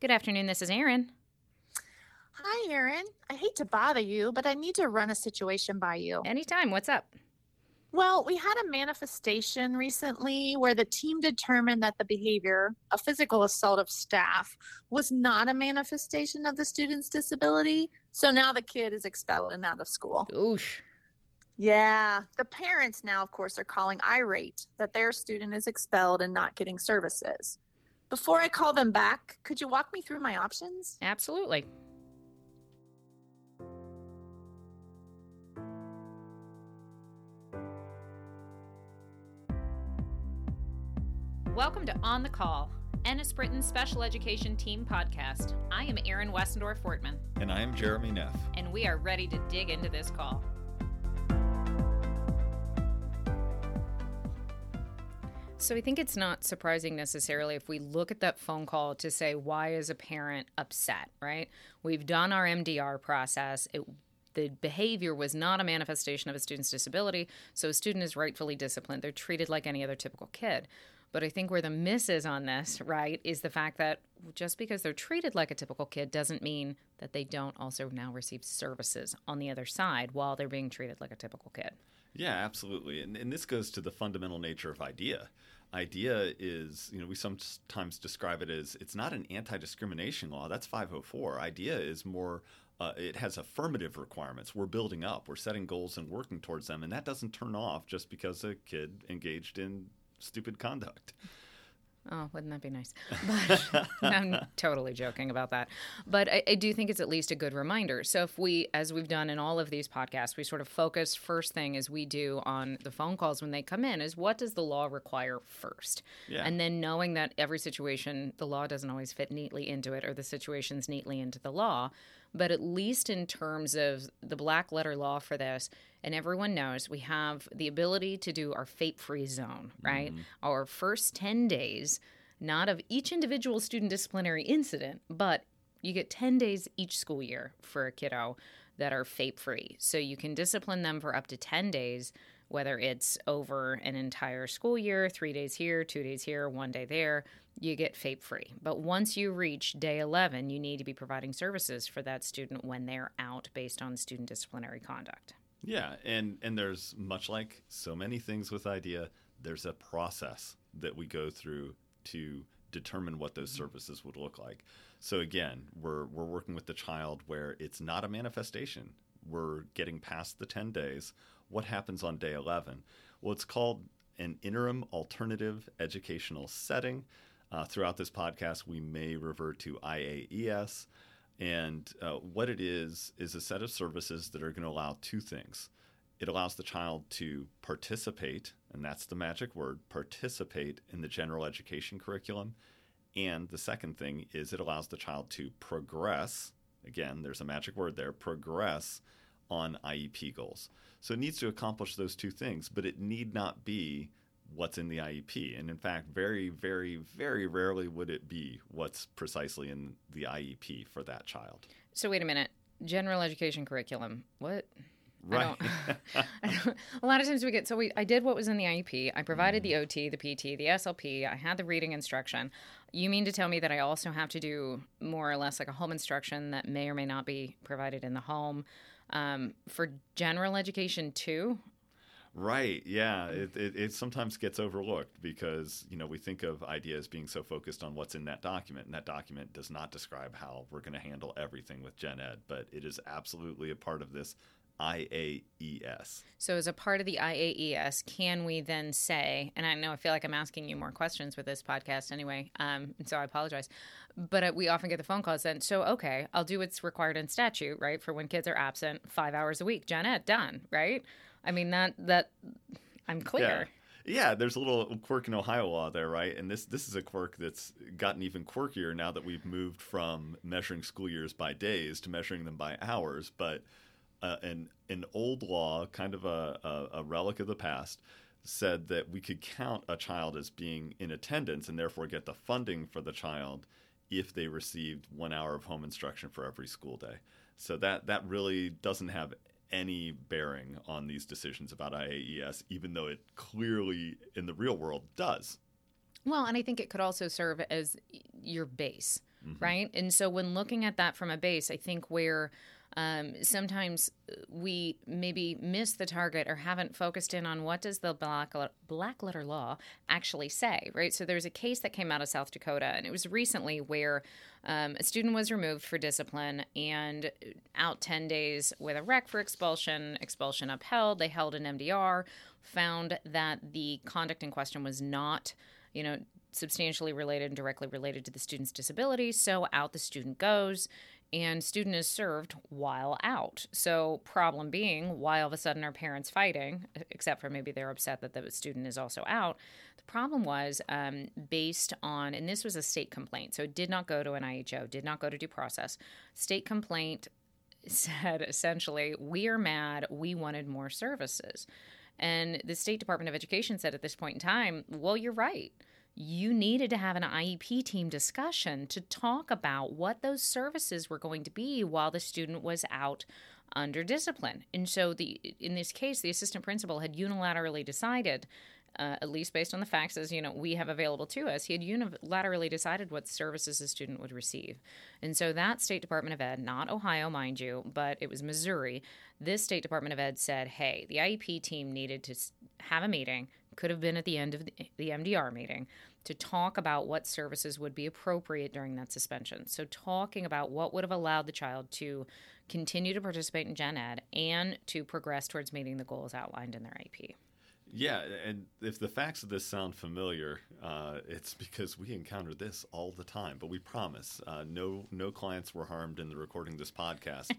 Good afternoon. This is Erin. Hi, Erin. I hate to bother you, but I need to run a situation by you. Anytime. What's up? Well, we had a manifestation recently where the team determined that the behavior, a physical assault of staff, was not a manifestation of the student's disability. So now the kid is expelled and out of school. Oosh. Yeah. The parents now, of course, are calling irate that their student is expelled and not getting services. Before I call them back, could you walk me through my options? Absolutely. Welcome to On the Call, Ennis Britton Special Education Team Podcast. I am Erin Westendorf Wortman. And I am Jeremy Neff. And we are ready to dig into this call. So I think it's not surprising necessarily if we look at that phone call to say, why is a parent upset, right? We've done our MDR process. It the behavior was not a manifestation of a student's disability, so a student is rightfully disciplined. They're treated like any other typical kid. But I think where the miss is on this, right, is the fact that just because they're treated like a typical kid doesn't mean that they don't also now receive services on the other side while they're being treated like a typical kid. Yeah, absolutely. And, and this goes to the fundamental nature of IDEA. IDEA is, you know, we sometimes describe it as it's not an anti discrimination law. That's 504. IDEA is more uh, it has affirmative requirements. We're building up, we're setting goals and working towards them, and that doesn't turn off just because a kid engaged in stupid conduct. Oh, wouldn't that be nice? But I'm totally joking about that. But I, I, do think it's at least a good reminder. So if we, as we've done in all of these podcasts, we sort of focus first thing as we do on the phone calls when they come in is what does the law require first? Yeah. And then knowing that every situation, the law doesn't always fit neatly into it or the situations neatly into the law. But at least in terms of the black letter law for this, and everyone knows we have the ability to do our FAPE free zone, right? Mm-hmm. Our first 10 days, not of each individual student disciplinary incident, but you get 10 days each school year for a kiddo that are FAPE free. So you can discipline them for up to 10 days, whether it's over an entire school year, three days here, two days here, one day there, you get FAPE free. But once you reach day 11, you need to be providing services for that student when they're out based on student disciplinary conduct. Yeah, and and there's much like so many things with IDEA, there's a process that we go through to determine what those mm-hmm. services would look like. So again, we're we're working with the child where it's not a manifestation. We're getting past the 10 days. What happens on day 11? Well, it's called an interim alternative educational setting. Uh, throughout this podcast, we may revert to IAES. And uh, what it is, is a set of services that are going to allow two things. It allows the child to participate, and that's the magic word participate in the general education curriculum. And the second thing is it allows the child to progress. Again, there's a magic word there progress on IEP goals. So it needs to accomplish those two things, but it need not be what's in the IEP. And in fact, very, very, very rarely would it be what's precisely in the IEP for that child. So, wait a minute. General education curriculum. What? Right. I don't, I don't, a lot of times we get so we I did what was in the IEP. I provided mm. the OT, the PT, the SLP. I had the reading instruction. You mean to tell me that I also have to do more or less like a home instruction that may or may not be provided in the home um, for general education too? Right. Yeah. It, it, it, sometimes gets overlooked because, you know, we think of ideas being so focused on what's in that document, and that document does not describe how we're going to handle everything with Gen Ed, but it is absolutely a part of this IAES. So, as a part of the IAES, can we then say, and I know I feel like I'm asking you more questions with this podcast anyway, um, and so I apologize, but uh, we often get the phone calls then, so okay, I'll do what's required in statute, right? For when kids are absent five hours a week, Gen Ed, done, right? I mean that that I'm clear. Yeah. yeah. there's a little quirk in Ohio law there, right? And this this is a quirk that's gotten even quirkier now that we've moved from measuring school years by days to measuring them by hours. But uh, an an old law, kind of a, a, a relic of the past, said that we could count a child as being in attendance and therefore get the funding for the child if they received one hour of home instruction for every school day. So that that really doesn't have any bearing on these decisions about IAES, even though it clearly in the real world does. Well, and I think it could also serve as your base. right? And so when looking at that from a base, I think where um, sometimes we maybe miss the target or haven't focused in on what does the black, black letter law actually say, right? So there's a case that came out of South Dakota, and it was recently where um, a student was removed for discipline and out 10 days with a rec for expulsion, expulsion upheld. They held an MDR, found that the conduct in question was not, you know, substantially related and directly related to the student's disability. So out the student goes and student is served while out. So problem being, why all of a sudden are parents fighting, except for maybe they're upset that the student is also out. The problem was um, based on, and this was a state complaint, so it did not go to an IHO, did not go to due process. State complaint said essentially, we are mad, we wanted more services. And the State Department of Education said at this point in time, well, you're right you needed to have an IEP team discussion to talk about what those services were going to be while the student was out under discipline. And so the in this case the assistant principal had unilaterally decided uh, at least based on the facts as you know we have available to us he had unilaterally decided what services a student would receive and so that state department of ed not ohio mind you but it was missouri this state department of ed said hey the iep team needed to have a meeting could have been at the end of the MDR meeting to talk about what services would be appropriate during that suspension. So, talking about what would have allowed the child to continue to participate in gen ed and to progress towards meeting the goals outlined in their IEP. Yeah, and if the facts of this sound familiar, uh, it's because we encounter this all the time. But we promise, uh, no no clients were harmed in the recording this podcast.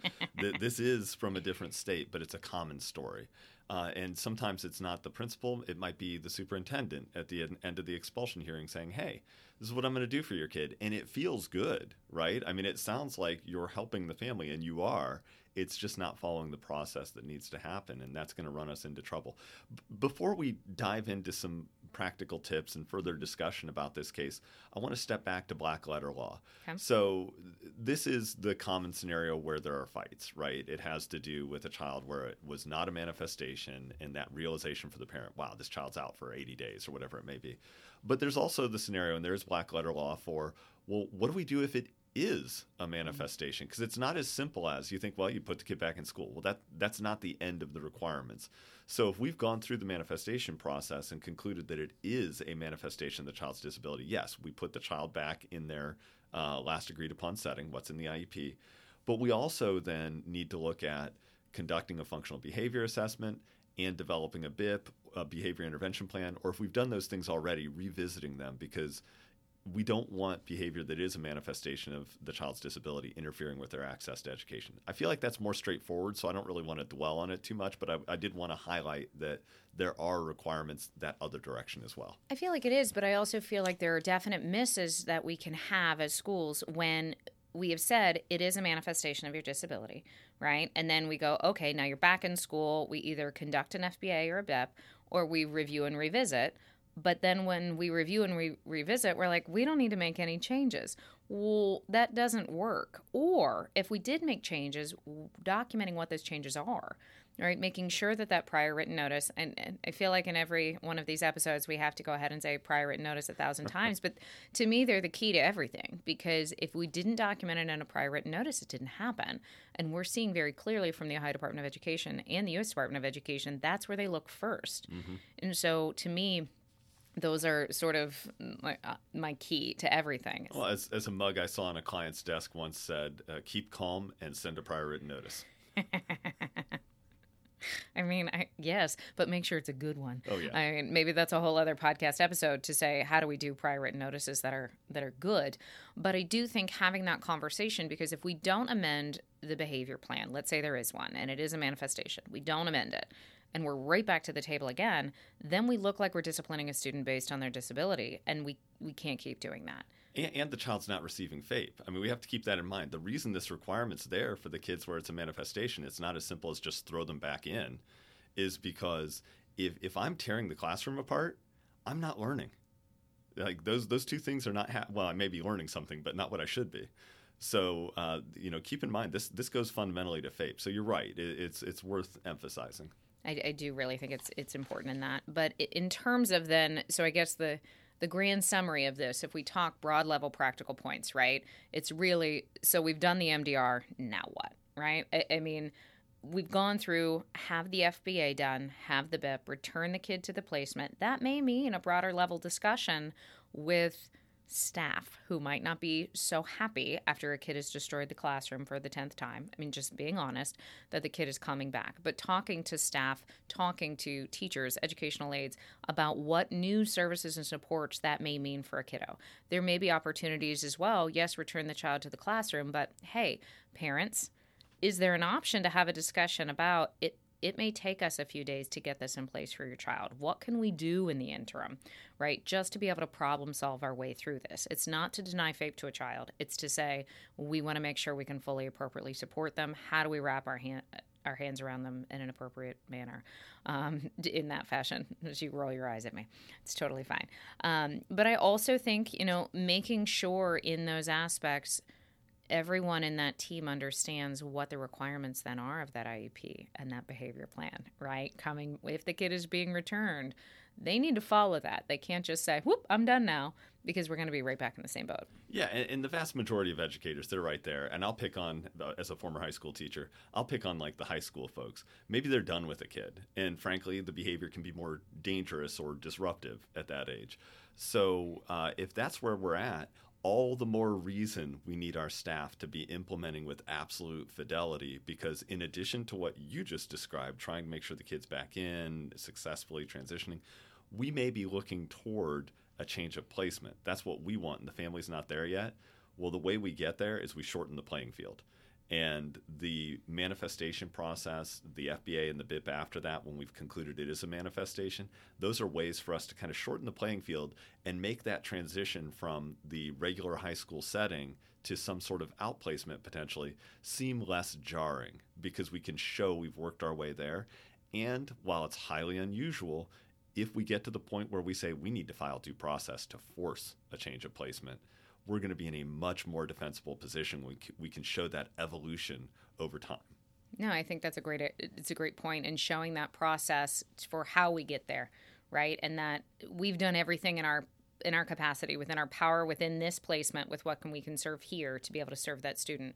this is from a different state, but it's a common story. Uh, and sometimes it's not the principal, it might be the superintendent at the end of the expulsion hearing saying, hey, this is what I'm going to do for your kid. And it feels good, right? I mean, it sounds like you're helping the family, and you are. It's just not following the process that needs to happen, and that's going to run us into trouble. B- before we dive into some practical tips and further discussion about this case, I want to step back to black letter law. Okay. So, this is the common scenario where there are fights, right? It has to do with a child where it was not a manifestation and that realization for the parent, wow, this child's out for 80 days or whatever it may be. But there's also the scenario, and there's black letter law for, well, what do we do if it is a manifestation because it's not as simple as you think well you put the kid back in school. Well that that's not the end of the requirements. So if we've gone through the manifestation process and concluded that it is a manifestation of the child's disability yes we put the child back in their uh, last agreed upon setting what's in the iep but we also then need to look at conducting a functional behavior assessment and developing a bip a behavior intervention plan or if we've done those things already revisiting them because we don't want behavior that is a manifestation of the child's disability interfering with their access to education. I feel like that's more straightforward, so I don't really want to dwell on it too much, but I, I, did want to highlight that there are requirements that other direction as well. I feel like it is, but I also feel like there are definite misses that we can have as schools when we have said it is a manifestation of your disability, right? And then we go, okay, now you're back in school. We either conduct an FBA or a BIP, or we review and revisit but then when we review and we revisit, we're like, we don't need to make any changes. Well, that doesn't work. Or if we did make changes, documenting what those changes are, right? Making sure that that prior written notice, and, and I feel like in every one of these episodes, we have to go ahead and say prior written notice a thousand times. But to me, they're the key to everything because if we didn't document it in a prior written notice, it didn't happen. And we're seeing very clearly from the Ohio Department of Education and the U.S. Department of Education, that's where they look 1st mm-hmm. And so to me, those are sort of my, uh, my key to everything. Well, as, as a mug I saw on a client's desk once said, uh, keep calm and send a prior written notice. I mean, I, yes, but make sure it's a good one. Oh yeah. I mean, maybe that's a whole other podcast episode to say how do we do prior written notices that are that are good. But I do think having that conversation because if we don't amend the behavior plan, let's say there is one and it is a manifestation, we don't amend it and we're right back to the table again, then we look like we're disciplining a student based on their disability, and we we can't keep doing that. And, and the child's not receiving FAPE. I mean, we have to keep that in mind. The reason this requirement's there for the kids where it's a manifestation, it's not as simple as just throw them back in, is because if if I'm tearing the classroom apart, I'm not learning. Like those those two things are not ha- well. I may be learning something, but not what I should be. So uh, you know, keep in mind this this goes fundamentally to FAPE. So you're right. It, it's it's worth emphasizing. I, I, do really think it's it's important in that. But in terms of then, so I guess the the grand summary of this, if we talk broad level practical points, right? It's really so we've done the MDR, now what, right? I, I mean, we've gone through have the FBA done, have the BIP, return the kid to the placement. That may mean a broader level discussion with staff who might not be so happy after a kid has destroyed the classroom for the 10th time. I mean, just being honest, that the kid is coming back. But talking to staff, talking to teachers, educational aides about what new services and supports that may mean for a kiddo. There may be opportunities as well. Yes, return the child to the classroom, but hey, parents, is there an option to have a discussion about it it may take us a few days to get this in place for your child. What can we do in the interim, right? Just to be able to problem solve our way through this. It's not to deny FAPE to a child, it's to say we want to make sure we can fully appropriately support them. How do we wrap our hand? Our hands around them in an appropriate manner, um, in that fashion. As you roll your eyes at me, it's totally fine. Um, but I also think you know making sure in those aspects everyone in that team understands what the requirements then are of that IEP and that behavior plan, right? Coming if the kid is being returned, they need to follow that. They can't just say, "Whoop, I'm done now," because we're going to be right back in the same boat. Yeah, and, the vast majority of educators, they're right there. And I'll pick on, as a former high school teacher, I'll pick on like the high school folks. Maybe they're done with a kid, and frankly, the behavior can be more dangerous or disruptive at that age. So uh, if that's where we're at, all the more reason we need our staff to be implementing with absolute fidelity because in addition to what you just described trying to make sure the kids back in successfully transitioning we may be looking toward a change of placement. That's what we want and the family's not there yet. Well the way we get there is we shorten the playing field and the manifestation process, the FBA and the BIP after that, when we've concluded it is a manifestation, those are ways for us to kind of shorten the playing field and make that transition from the regular high school setting to some sort of outplacement potentially seem less jarring because we can show we've worked our way there. And while it's highly unusual, if we get to the point where we say we need to file due process to force a change of placement, we're going to be in a much more defensible position. We we can show that evolution over time. No, I think that's a great it's a great point in showing that process for how we get there, right? And that we've done everything in our in our capacity, within our power, within this placement, with what can we can serve here to be able to serve that student.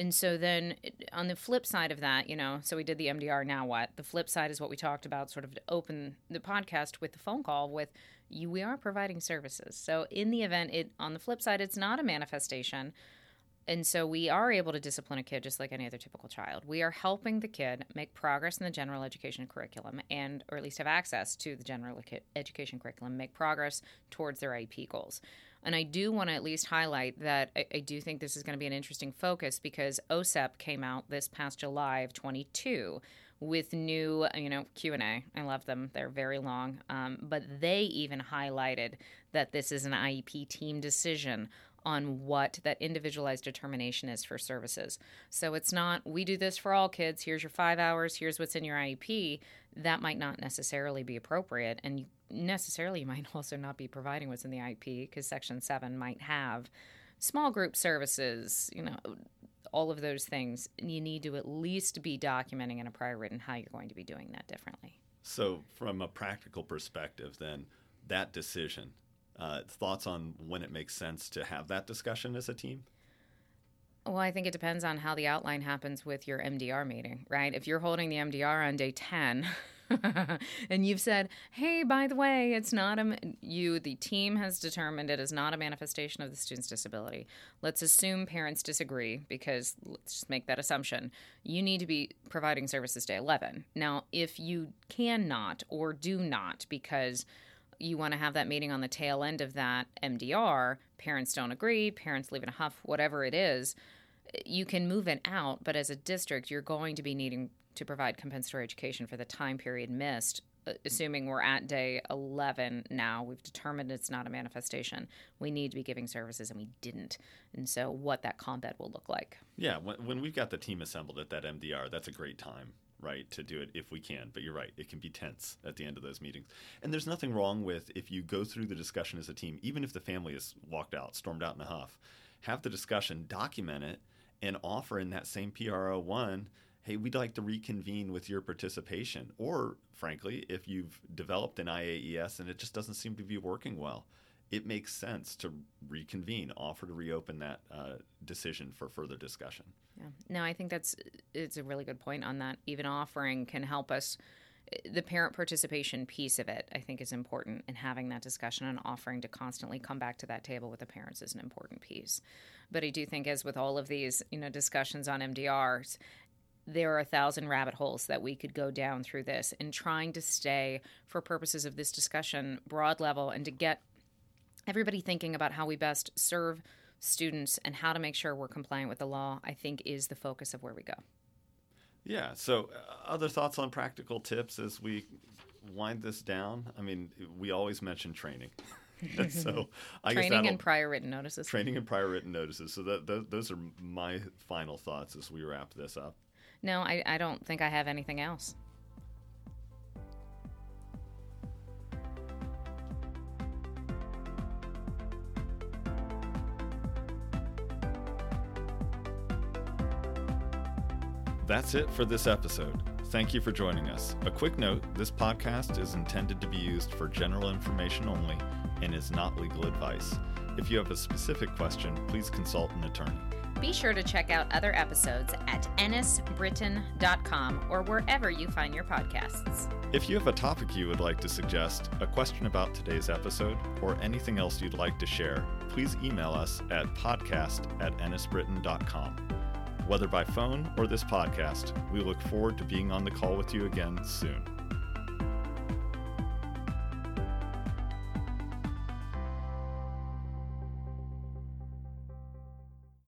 And so then on the flip side of that, you know, so we did the MDR, now what? The flip side is what we talked about, sort of to open the podcast with the phone call with you, we are providing services. So in the event, it on the flip side, it's not a manifestation. And so we are able to discipline a kid just like any other typical child. We are helping the kid make progress in the general education curriculum and or at least have access to the general education curriculum, make progress towards their IEP goals. And I do want to at least highlight that I, I do think this is going to be an interesting focus because OSEP came out this past July of 22 with new, you know, Q and A. I love them; they're very long. Um, but they even highlighted that this is an IEP team decision on what that individualized determination is for services. So it's not we do this for all kids. Here's your five hours. Here's what's in your IEP. That might not necessarily be appropriate, and necessarily you might also not be providing what's in the IEP because Section Seven might have small group services. You know all of those things, you need to at least be documenting in a prior written how you're going to be doing that differently. So, from a practical perspective, then that decision, uh, thoughts on when it makes sense to have that discussion as a team? Well, I think it depends on how the outline happens with your MDR meeting, right? If you're holding the MDR on day 10, and you've said, "Hey, by the way, it's not a you the team has determined it is not a manifestation of the student's disability." Let's assume parents disagree because let's just make that assumption. You need to be providing services day 11. Now, if you cannot or do not because you want to have that meeting on the tail end of that MDR, parents don't agree, parents leave in a huff, whatever it is, you can move it out, but as a district, you're going to be needing to provide compensatory education for the time period missed uh, assuming we're at day 11 now, we've determined it's not a manifestation. We need to be giving services, and we didn't. And so, what that comp ed will look like. Yeah, when, when we've got the team assembled at that MDR, that's a great time, right, to do it if we can. But you're right, it can be tense at the end of those meetings. And there's nothing wrong with if you go through the discussion as a team, even if the family has walked out, stormed out in a huff, have the discussion, document it, and offer in that same PRO one hey, we'd like to reconvene with your participation. Or, frankly, if you've developed an IAES and it just doesn't seem to be working well, it makes sense to reconvene, offer to reopen that uh, decision for further discussion. Yeah. No, I think that's it's a really good point on that. Even offering can help us. The parent participation piece of it, I think, is important, and having that discussion and offering to constantly come back to that table with the parents is an important piece. But I do think, as with all of these, you know, discussions on MDRs, there are a thousand rabbit holes that we could go down through this and trying to stay for purposes of this discussion broad level and to get everybody thinking about how we best serve students and how to make sure we're compliant with the law i think is the focus of where we go. Yeah so uh, other thoughts on practical tips as we wind this down? I mean we always mention training. So I training and prior written notices. Training and prior written notices. So that, th- those are my final thoughts as we wrap this up. No, I, I don't think I have anything else. That's it for this episode. Thank you for joining us. A quick note this podcast is intended to be used for general information only and is not legal advice. If you have a specific question, please consult an attorney. Be sure to check out other episodes at ennisbritton.com or wherever you find your podcasts. If you have a topic you would like to suggest, a question about today's episode, or anything else you'd like to share, please email us at podcast at ennisbritton.com. Whether by phone or this podcast, we look forward to being on the call with you again soon.